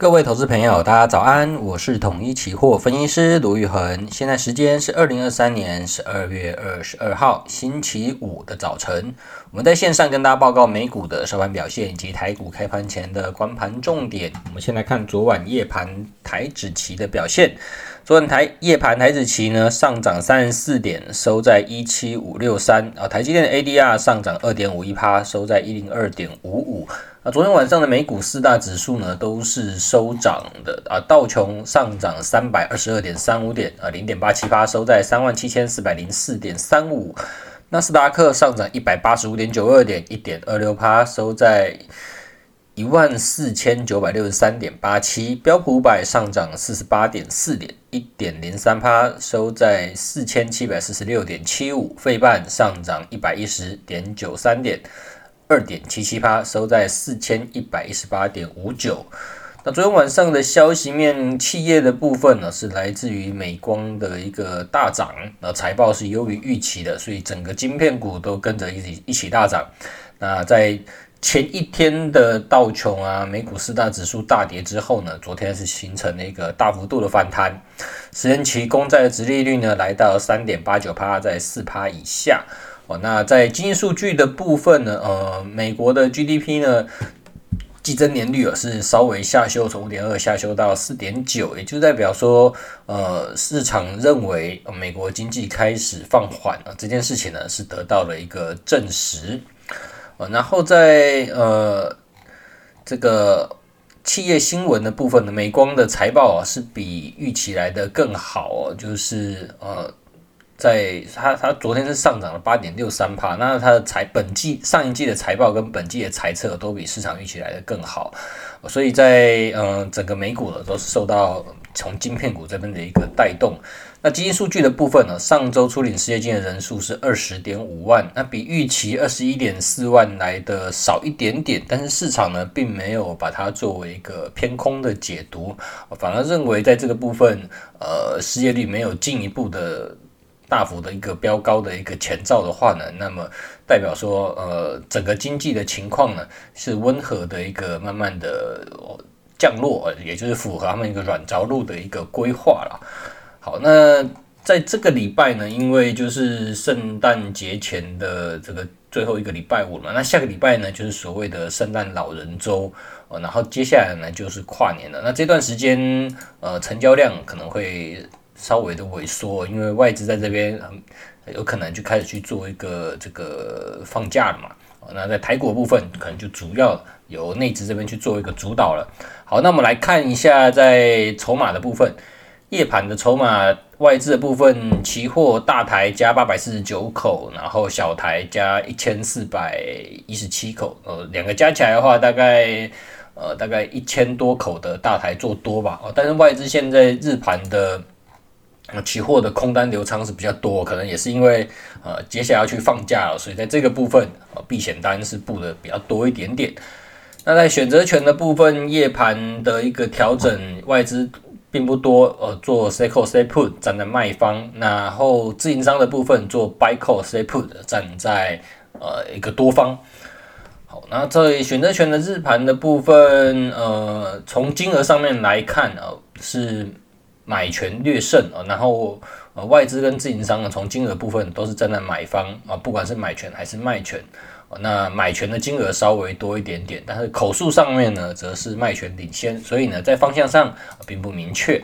各位投资朋友，大家早安，我是统一期货分析师卢玉恒。现在时间是二零二三年十二月二十二号星期五的早晨。我们在线上跟大家报告美股的收盘表现以及台股开盘前的观盘重点。我们先来看昨晚夜盘台指期的表现。昨晚台夜盘台子期呢上涨三十四点，收在一七五六三啊。台积电的 ADR 上涨二点五一趴，收在一零二点五五。啊，昨天晚上的美股四大指数呢都是收涨的啊，道琼上涨三百二十二点三五点啊，零点八七八，收在三万七千四百零四点三五。纳斯达克上涨一百八十五点九二点，一点二六趴，收在一万四千九百六十三点八七。标普五百上涨四十八点四点，一点零三趴，收在四千七百四十六点七五。费半上涨一百一十点九三点。二点七七趴，收在四千一百一十八点五九。那昨天晚上的消息面，企业的部分呢，是来自于美光的一个大涨，那财报是优于预期的，所以整个晶片股都跟着一起一起大涨。那在前一天的道琼啊，美股四大指数大跌之后呢，昨天是形成了一个大幅度的反弹。十年期公债的殖利率呢，来到三点八九趴，在四趴以下。哦，那在经济数据的部分呢，呃，美国的 GDP 呢，季增年率啊是稍微下修，从五点二下修到四点九，也就代表说，呃，市场认为美国经济开始放缓啊，这件事情呢是得到了一个证实。然后在呃这个企业新闻的部分呢，美光的财报啊是比预期来的更好哦，就是呃。在它，它昨天是上涨了八点六三帕，那它的财本季上一季的财报跟本季的财测都比市场预期来的更好，所以在嗯、整个美股呢都是受到从晶片股这边的一个带动。那经济数据的部分呢，上周初领失业金的人数是二十点五万，那比预期二十一点四万来的少一点点，但是市场呢并没有把它作为一个偏空的解读，反而认为在这个部分呃失业率没有进一步的。大幅的一个飙高的一个前兆的话呢，那么代表说，呃，整个经济的情况呢是温和的一个慢慢的降落，也就是符合他们一个软着陆的一个规划了。好，那在这个礼拜呢，因为就是圣诞节前的这个最后一个礼拜五嘛，那下个礼拜呢就是所谓的圣诞老人周，呃，然后接下来呢就是跨年了。那这段时间，呃，成交量可能会。稍微的萎缩，因为外资在这边很有可能就开始去做一个这个放假了嘛。那在台股部分，可能就主要由内资这边去做一个主导了。好，那我们来看一下在筹码的部分，夜盘的筹码，外资的部分，期货大台加八百四十九口，然后小台加一千四百一十七口，呃，两个加起来的话，大概呃大概一千多口的大台做多吧。哦，但是外资现在日盘的。期货的空单流仓是比较多，可能也是因为呃接下来要去放假了，所以在这个部分呃避险单是布的比较多一点点。那在选择权的部分，夜盘的一个调整，外资并不多，呃做 stay call stay put 站在卖方，然后自营商的部分做 buy call stay put 站在呃一个多方。好，那在选择权的日盘的部分，呃从金额上面来看啊、呃、是。买权略胜啊，然后呃外资跟自营商呢，从金额部分都是站在买方啊，不管是买权还是卖权，那买权的金额稍微多一点点，但是口数上面呢，则是卖权领先，所以呢，在方向上并不明确。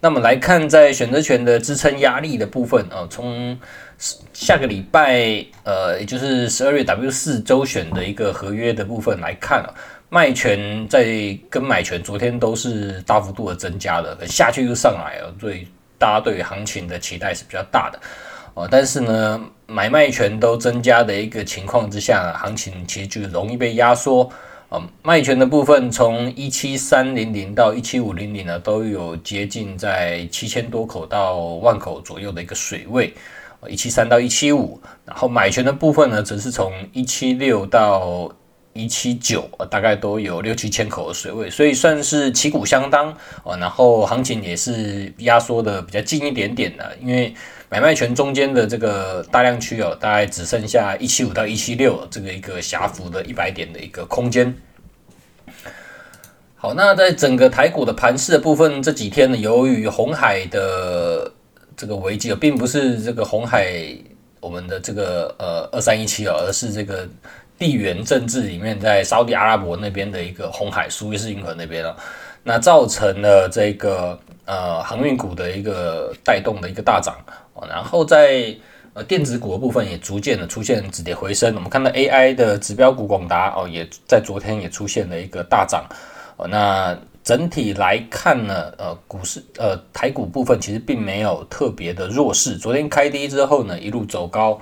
那么来看在选择权的支撑压力的部分啊，从下个礼拜呃，也就是十二月 W 四周选的一个合约的部分来看啊。卖权在跟买权昨天都是大幅度的增加的，下去又上来了，所以大家对行情的期待是比较大的哦。但是呢，买卖权都增加的一个情况之下，行情其实就容易被压缩啊。卖权的部分从一七三零零到一七五零零呢，都有接近在七千多口到万口左右的一个水位，一七三到一七五。然后买权的部分呢，则是从一七六到。一七九，大概都有六七千口的水位，所以算是旗鼓相当哦。然后行情也是压缩的比较近一点点的，因为买卖权中间的这个大量区哦，大概只剩下一七五到一七六这个一个狭幅的一百点的一个空间。好，那在整个台股的盘势的部分，这几天呢，由于红海的这个危机啊，并不是这个红海我们的这个呃二三一七啊，而是这个地缘政治里面在沙地阿拉伯那边的一个红海苏伊士运河那边啊，那造成了这个呃航运股的一个带动的一个大涨，然后在呃电子股的部分也逐渐的出现止跌回升，我们看到 AI 的指标股广达哦，也在昨天也出现了一个大涨。哦，那整体来看呢，呃，股市呃台股部分其实并没有特别的弱势。昨天开低之后呢，一路走高。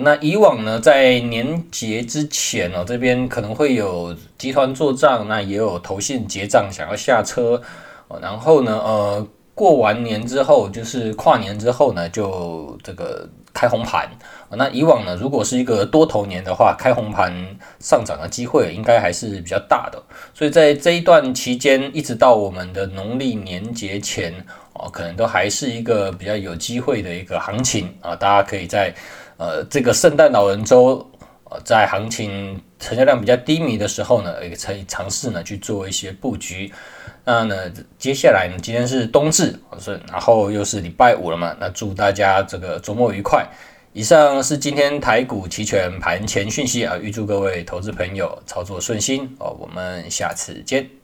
那以往呢，在年节之前呢、哦，这边可能会有集团做账，那也有投信结账想要下车。然后呢，呃，过完年之后，就是跨年之后呢，就这个。开红盘，那以往呢，如果是一个多头年的话，开红盘上涨的机会应该还是比较大的。所以在这一段期间，一直到我们的农历年节前，哦，可能都还是一个比较有机会的一个行情啊。大家可以在呃这个圣诞老人周，呃，在行情成交量比较低迷的时候呢，也可以尝试呢去做一些布局。那呢，接下来呢，今天是冬至，是，然后又是礼拜五了嘛，那祝大家这个周末愉快。以上是今天台股期权盘前讯息啊，预祝各位投资朋友操作顺心哦，我们下次见。